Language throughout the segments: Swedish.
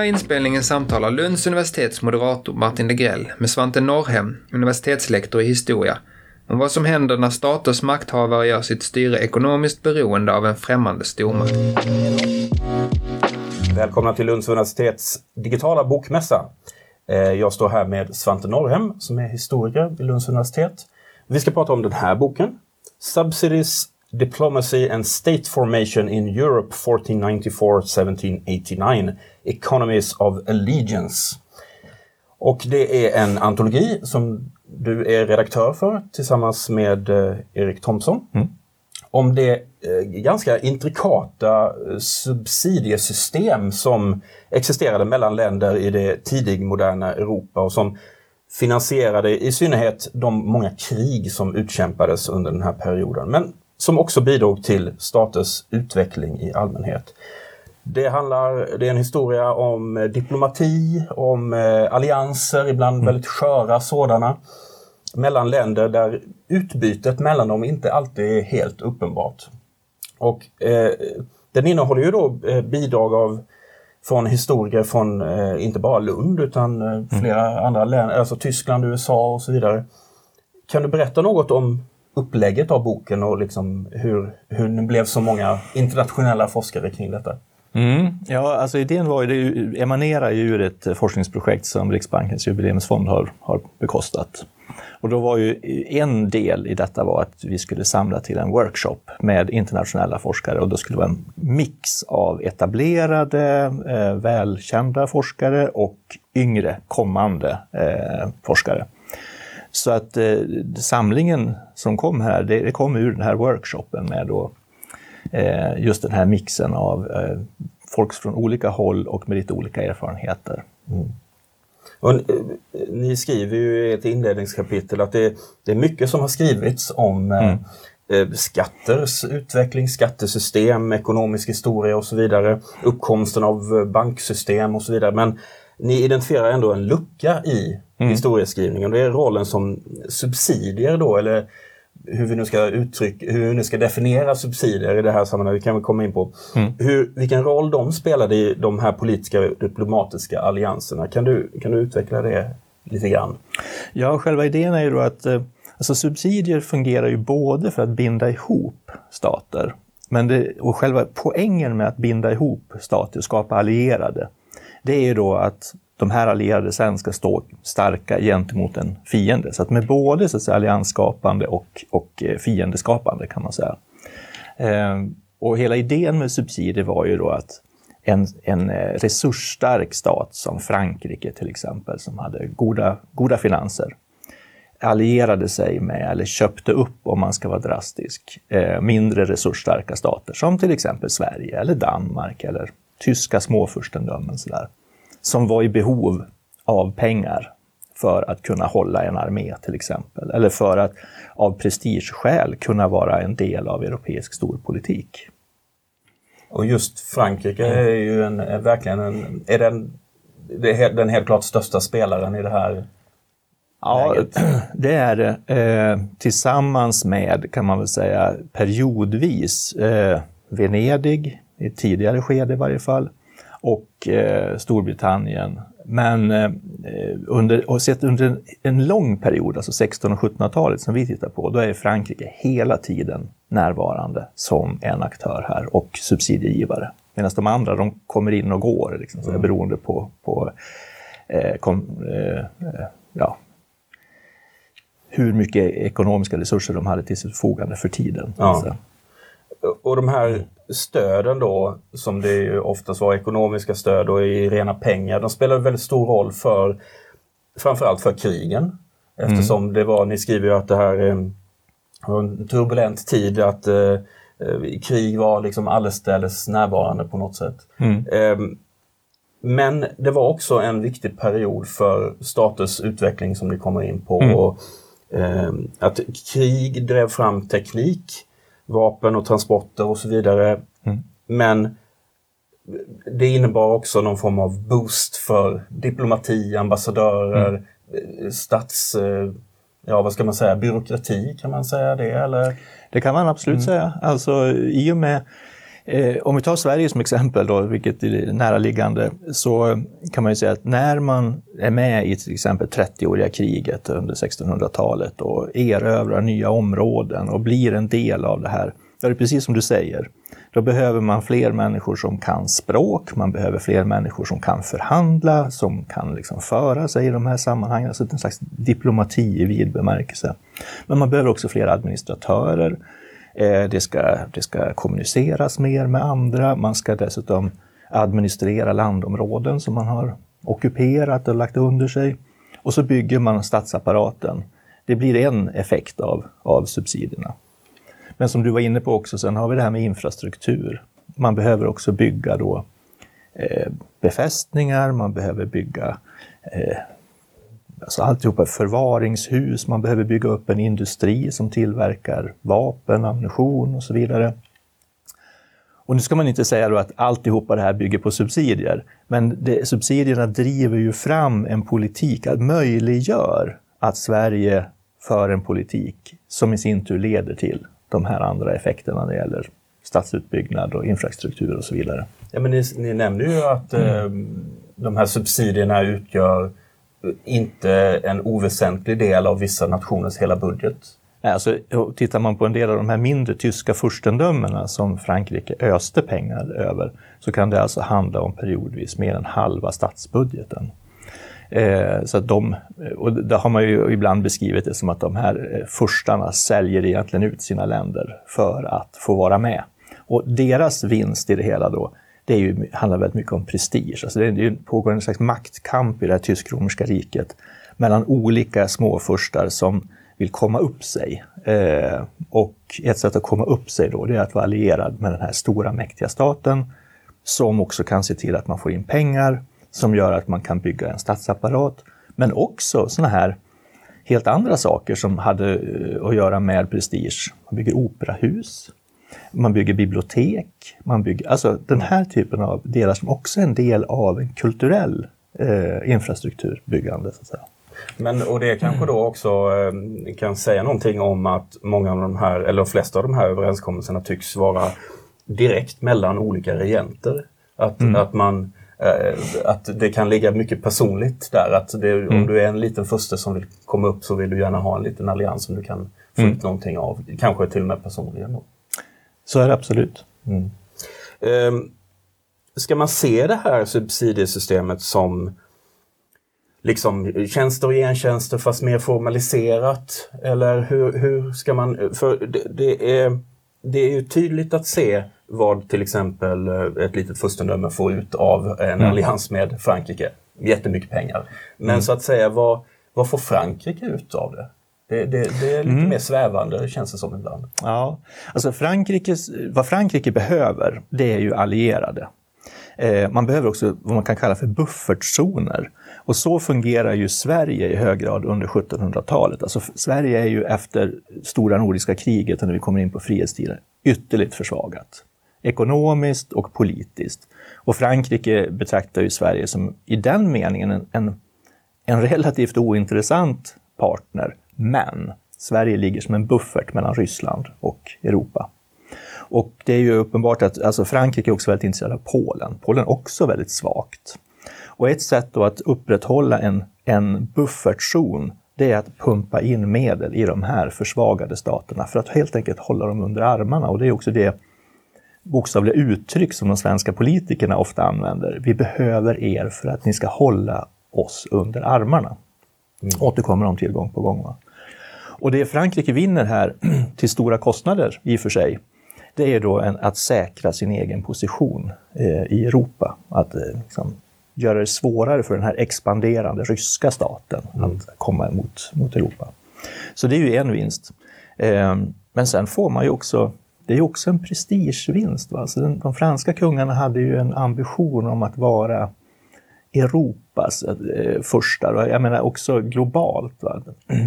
här inspelningen samtalar Lunds universitets moderator Martin Degrell med Svante Norrhem, universitetslektor i historia, om vad som händer när staters makthavare gör sitt styre ekonomiskt beroende av en främmande stormakt. Välkomna till Lunds universitets digitala bokmässa. Eh, jag står här med Svante Norrhem som är historiker vid Lunds universitet. Vi ska prata om den här boken, Subsidies Diplomacy and State Formation in Europe 1494-1789 Economies of Allegiance. Och det är en antologi som du är redaktör för tillsammans med eh, Erik Thomsson. Mm. Om det eh, ganska intrikata eh, subsidiesystem som existerade mellan länder i det tidigmoderna Europa och som finansierade i synnerhet de många krig som utkämpades under den här perioden. Men som också bidrog till staters utveckling i allmänhet. Det, handlar, det är en historia om diplomati, om eh, allianser, ibland mm. väldigt sköra sådana, mellan länder där utbytet mellan dem inte alltid är helt uppenbart. Och eh, den innehåller ju då eh, bidrag av från historiker från eh, inte bara Lund utan eh, mm. flera mm. andra länder, alltså Tyskland, USA och så vidare. Kan du berätta något om upplägget av boken och liksom hur, hur det blev så många internationella forskare kring detta? Mm. Ja, alltså idén var ju, det emanerar ju ur ett forskningsprojekt som Riksbankens jubileumsfond har, har bekostat. Och då var ju en del i detta var att vi skulle samla till en workshop med internationella forskare och då skulle det vara en mix av etablerade, eh, välkända forskare och yngre kommande eh, forskare. Så att eh, samlingen som kom här, det, det, kom ur den här workshopen med då, eh, just den här mixen av eh, folk från olika håll och med lite olika erfarenheter. Mm. Och, eh, ni skriver ju i ett inledningskapitel att det, det är mycket som har skrivits om eh, mm. eh, skatters utveckling, skattesystem, ekonomisk historia och så vidare. Uppkomsten av banksystem och så vidare. Men ni identifierar ändå en lucka i mm. historieskrivningen. Det är rollen som subsidier då, eller hur vi nu ska uttrycka, hur vi nu ska definiera subsidier i det här sammanhanget, det kan vi komma in på. Mm. Hur, vilken roll de spelade i de här politiska diplomatiska allianserna. Kan du, kan du utveckla det lite grann? Ja, själva idén är ju då att eh, alltså subsidier fungerar ju både för att binda ihop stater, men det, och själva poängen med att binda ihop stater och skapa allierade, det är ju då att de här allierade sen ska stå starka gentemot en fiende. Så att med både så att säga, alliansskapande och, och eh, fiendeskapande kan man säga. Eh, och hela idén med subsidier var ju då att en, en eh, resursstark stat som Frankrike till exempel, som hade goda, goda finanser, allierade sig med, eller köpte upp om man ska vara drastisk, eh, mindre resursstarka stater som till exempel Sverige eller Danmark eller tyska småfurstendömen. Sådär som var i behov av pengar för att kunna hålla en armé till exempel. Eller för att av prestigeskäl kunna vara en del av europeisk storpolitik. Och just Frankrike är ju en, är verkligen en, är den, är den helt klart största spelaren i det här Ja, läget. det är det. Eh, tillsammans med, kan man väl säga, periodvis eh, Venedig, i ett tidigare skede i varje fall, och eh, Storbritannien. Men eh, under, och sett under en, en lång period, alltså 1600 och 1700-talet som vi tittar på, då är Frankrike hela tiden närvarande som en aktör här och subsidiegivare. Medan de andra de kommer in och går, liksom, så mm. beroende på, på eh, kom, eh, ja, hur mycket ekonomiska resurser de hade till sitt förfogande för tiden. Ja. Alltså. Och de här stöden då, som det ju oftast var, ekonomiska stöd och i rena pengar, de spelade väldigt stor roll för framförallt för krigen. Eftersom mm. det var, ni skriver ju att det här var en turbulent tid, att eh, krig var liksom allestädes närvarande på något sätt. Mm. Eh, men det var också en viktig period för staters utveckling som ni kommer in på. Mm. Och, eh, att krig drev fram teknik vapen och transporter och så vidare. Mm. Men det innebar också någon form av boost för diplomati, ambassadörer, mm. stats... Eh, ja, vad ska man säga, byråkrati, kan man säga det? Eller? Det kan man absolut mm. säga. Alltså i och med Eh, om vi tar Sverige som exempel, då, vilket är näraliggande, så kan man ju säga att när man är med i till exempel 30-åriga kriget under 1600-talet och erövrar nya områden och blir en del av det här, då är det precis som du säger. Då behöver man fler människor som kan språk, man behöver fler människor som kan förhandla, som kan liksom föra sig i de här sammanhangen, alltså en slags diplomati i vid bemärkelse. Men man behöver också fler administratörer, Eh, det ska, det ska kommuniceras mer med andra. Man ska dessutom administrera landområden som man har ockuperat och lagt under sig. Och så bygger man statsapparaten. Det blir en effekt av, av subsidierna. Men som du var inne på också, sen har vi det här med infrastruktur. Man behöver också bygga då eh, befästningar, man behöver bygga eh, Alltså alltihopa förvaringshus, man behöver bygga upp en industri som tillverkar vapen, ammunition och så vidare. Och nu ska man inte säga då att alltihopa det här bygger på subsidier, men det, subsidierna driver ju fram en politik, att möjliggör att Sverige för en politik som i sin tur leder till de här andra effekterna när det gäller stadsutbyggnad och infrastruktur och så vidare. Ja, men ni, ni nämnde ju att mm. eh, de här subsidierna utgör inte en oväsentlig del av vissa nationers hela budget. Alltså, tittar man på en del av de här mindre tyska furstendömena som Frankrike öste pengar över så kan det alltså handla om periodvis mer än halva statsbudgeten. Eh, så att de, och det har man ju ibland beskrivit det som att de här eh, furstarna säljer egentligen ut sina länder för att få vara med. Och deras vinst i det hela då, det är ju, handlar väldigt mycket om prestige. Alltså det, det pågår en slags maktkamp i det här tysk-romerska riket mellan olika småfurstar som vill komma upp sig. Eh, och ett sätt att komma upp sig då, det är att vara allierad med den här stora mäktiga staten som också kan se till att man får in pengar som gör att man kan bygga en statsapparat. Men också såna här helt andra saker som hade eh, att göra med prestige. Man bygger operahus, man bygger bibliotek, man bygger, alltså den här typen av delar som också är en del av en kulturell eh, infrastrukturbyggande. Så att säga. Men, och det kanske då också eh, kan säga någonting om att många av de här, eller de flesta av de här överenskommelserna tycks vara direkt mellan olika regenter. Att, mm. att man eh, att det kan ligga mycket personligt där. Att det, mm. Om du är en liten furste som vill komma upp så vill du gärna ha en liten allians som du kan få mm. ut någonting av. Kanske till och med personligen. Då. Så är det absolut. Mm. Um, ska man se det här subsidiesystemet som liksom tjänster och gentjänster fast mer formaliserat? Eller hur, hur ska man... För det, det, är, det är ju tydligt att se vad till exempel eh, ett litet furstendöme får ut av en mm. allians med Frankrike. Jättemycket pengar. Men mm. så att säga, vad, vad får Frankrike ut av det? Det, det, det, är lite mm. mer svävande känns det som ibland. Ja, alltså Frankrikes, vad Frankrike behöver, det är ju allierade. Eh, man behöver också vad man kan kalla för buffertzoner. Och så fungerar ju Sverige i hög grad under 1700-talet. Alltså Sverige är ju efter stora nordiska kriget, när vi kommer in på frihetstiden, ytterligt försvagat. Ekonomiskt och politiskt. Och Frankrike betraktar ju Sverige som i den meningen en, en, en relativt ointressant partner men Sverige ligger som en buffert mellan Ryssland och Europa. Och det är ju uppenbart att alltså Frankrike är också väldigt intresserad av Polen. Polen är också väldigt svagt. Och ett sätt då att upprätthålla en, en buffertzon, det är att pumpa in medel i de här försvagade staterna för att helt enkelt hålla dem under armarna. Och det är också det bokstavliga uttryck som de svenska politikerna ofta använder. Vi behöver er för att ni ska hålla oss under armarna. Mm. Återkommer de till gång på gång. Va? Och det Frankrike vinner här, till stora kostnader i och för sig, det är då en, att säkra sin egen position eh, i Europa. Att eh, liksom, göra det svårare för den här expanderande ryska staten mm. att komma mot, mot Europa. Så det är ju en vinst. Eh, men sen får man ju också, det är också en prestigevinst. Va? Alltså den, de franska kungarna hade ju en ambition om att vara Europas eh, första, jag menar också globalt. Va?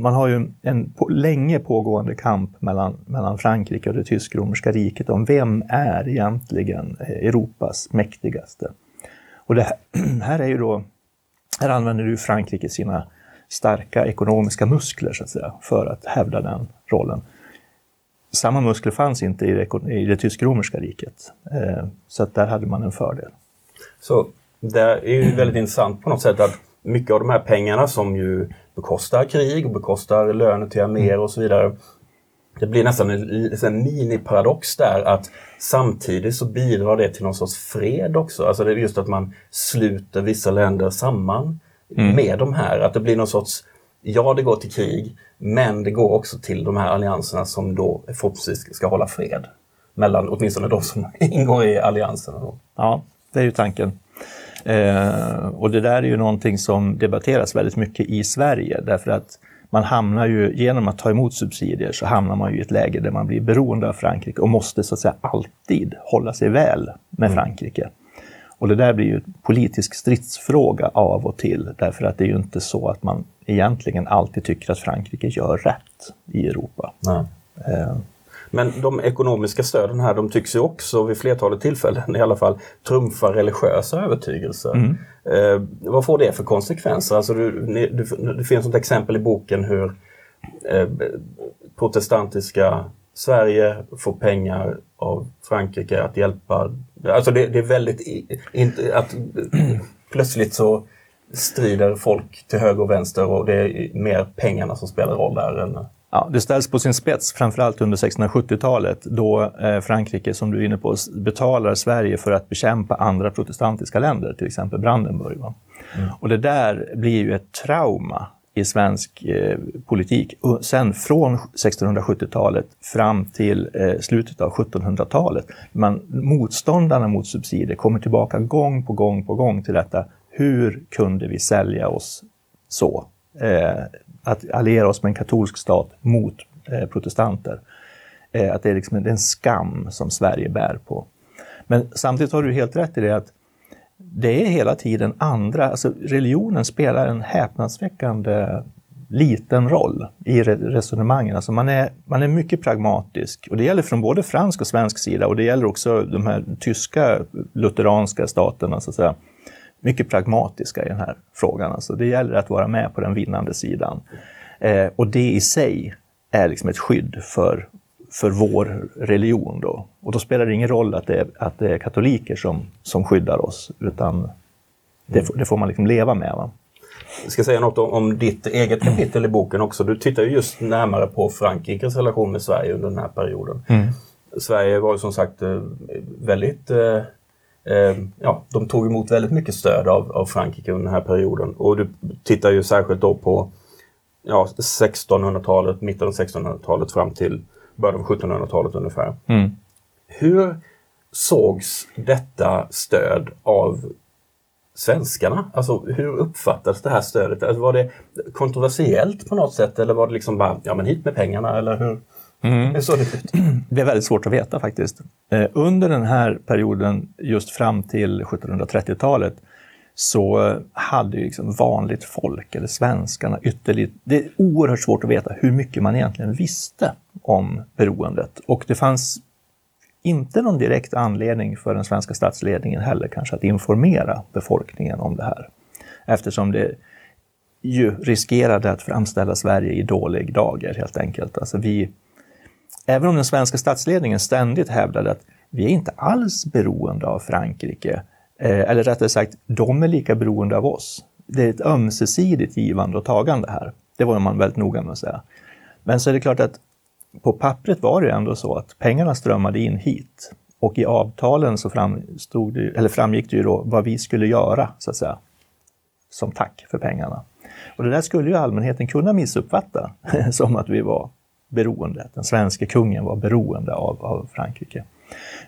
Man har ju en på, länge pågående kamp mellan, mellan Frankrike och det tysk-romerska riket om vem är egentligen eh, Europas mäktigaste. Och det här, här är ju då, här använder ju Frankrike sina starka ekonomiska muskler så att säga, för att hävda den rollen. samma muskler fanns inte i det, i det tysk-romerska riket. Eh, så att där hade man en fördel. Så det är ju väldigt intressant på något sätt att mycket av de här pengarna som ju bekostar krig och bekostar löner till arméer och så vidare. Det blir nästan en, en miniparadox där att samtidigt så bidrar det till någon sorts fred också. Alltså det är just att man sluter vissa länder samman mm. med de här. Att det blir någon sorts, ja det går till krig, men det går också till de här allianserna som då förhoppningsvis ska hålla fred. Mellan åtminstone de som ingår i allianserna. Ja, det är ju tanken. Eh, och det där är ju någonting som debatteras väldigt mycket i Sverige därför att man hamnar ju, genom att ta emot subsidier så hamnar man ju i ett läge där man blir beroende av Frankrike och måste så att säga alltid hålla sig väl med mm. Frankrike. Och det där blir ju en politisk stridsfråga av och till därför att det är ju inte så att man egentligen alltid tycker att Frankrike gör rätt i Europa. Eh, men de ekonomiska stöden här, de tycks ju också vid flertalet tillfällen i alla fall trumfa religiösa övertygelser. Mm. Eh, vad får det för konsekvenser? Alltså du, du, det finns ett exempel i boken hur eh, protestantiska Sverige får pengar av Frankrike att hjälpa. Alltså det, det är väldigt, inte, att plötsligt så strider folk till höger och vänster och det är mer pengarna som spelar roll där än Ja, det ställs på sin spets, framförallt under 1670-talet då eh, Frankrike, som du är inne på, betalar Sverige för att bekämpa andra protestantiska länder, till exempel Brandenburg. Mm. Och det där blir ju ett trauma i svensk eh, politik. Och sen från 1670-talet fram till eh, slutet av 1700-talet. Man, motståndarna mot subsidier kommer tillbaka gång på gång på gång till detta. Hur kunde vi sälja oss så? Eh, att alliera oss med en katolsk stat mot eh, protestanter. Eh, att det är, liksom en, en skam som Sverige bär på. Men samtidigt har du helt rätt i det att det är hela tiden andra, alltså religionen spelar en häpnadsväckande liten roll i resonemangen. Alltså man, är, man är mycket pragmatisk och det gäller från både fransk och svensk sida och det gäller också de här tyska lutheranska staterna. Så att säga mycket pragmatiska i den här frågan. Alltså det gäller att vara med på den vinnande sidan. Eh, och det i sig är liksom ett skydd för, för vår religion. Då. Och då spelar det ingen roll att det är, att det är katoliker som, som skyddar oss, utan det, det får man liksom leva med. Va? Jag ska säga något om, om ditt eget kapitel i boken också. Du tittar ju just närmare på Frankrikes relation med Sverige under den här perioden. Mm. Sverige var ju som sagt eh, väldigt eh, ja, de tog emot väldigt mycket stöd av, av Frankrike under den här perioden. Och du tittar ju särskilt då på ja, 1600-talet, mitten av 1600-talet fram till början av 1700-talet ungefär. Mm. Hur sågs detta stöd av svenskarna? Alltså hur uppfattades det här stödet? Alltså, var det kontroversiellt på något sätt eller var det liksom bara, ja men hit med pengarna eller hur? Mm. Så det, det är väldigt svårt att veta faktiskt. Eh, under den här perioden, just fram till 1730-talet, så hade ju liksom vanligt folk, eller svenskarna, ytterligt... Det är oerhört svårt att veta hur mycket man egentligen visste om beroendet. Och det fanns inte någon direkt anledning för den svenska statsledningen heller kanske att informera befolkningen om det här. Eftersom det ju riskerade att framställa Sverige i dålig dager helt enkelt. Alltså vi Även om den svenska statsledningen ständigt hävdade att vi är inte alls beroende av Frankrike, eh, eller rättare sagt, de är lika beroende av oss. Det är ett ömsesidigt givande och tagande här. Det var man väldigt noga med att säga. Men så är det klart att på pappret var det ändå så att pengarna strömmade in hit. Och i avtalen så framstod det, eller framgick det ju då vad vi skulle göra, så att säga, som tack för pengarna. Och det där skulle ju allmänheten kunna missuppfatta som att vi var beroende. Den svenska kungen var beroende av, av Frankrike.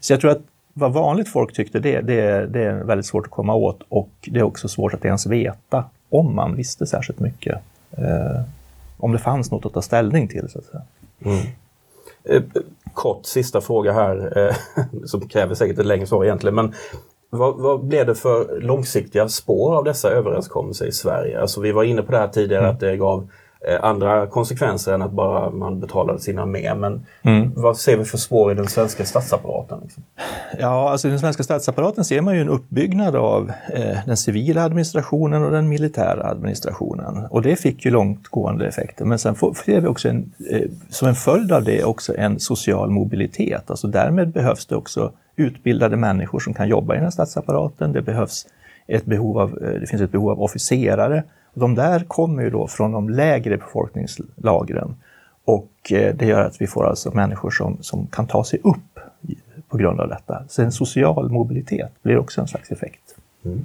Så jag tror att vad vanligt folk tyckte, det, det, det är väldigt svårt att komma åt och det är också svårt att ens veta om man visste särskilt mycket. Eh, om det fanns något att ta ställning till. Så att säga. Mm. Eh, kort sista fråga här, eh, som kräver säkert ett längre svar egentligen. Men vad, vad blev det för långsiktiga spår av dessa överenskommelser i Sverige? Alltså vi var inne på det här tidigare mm. att det gav andra konsekvenser än att bara man betalade sin armé. Men mm. vad ser vi för spår i den svenska statsapparaten? Liksom? Ja, alltså i den svenska statsapparaten ser man ju en uppbyggnad av eh, den civila administrationen och den militära administrationen. Och det fick ju långtgående effekter. Men sen får, ser vi också en, eh, som en följd av det också en social mobilitet. Alltså därmed behövs det också utbildade människor som kan jobba i den här statsapparaten. Det, behövs ett behov av, eh, det finns ett behov av officerare. De där kommer ju då från de lägre befolkningslagren. Och eh, det gör att vi får alltså människor som, som kan ta sig upp på grund av detta. Så en social mobilitet blir också en slags effekt. Mm.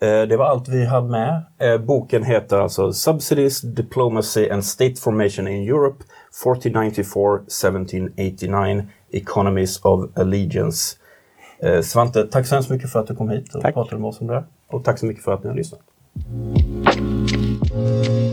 Eh, det var allt vi hade med. Boken heter alltså Subsidies, Diplomacy and State Formation in Europe 1494-1789 Economies of Allegiance. Eh, Svante, tack så hemskt mycket för att du kom hit och tack. pratade med oss om det. Och tack så mycket för att ni har lyssnat. Thank you.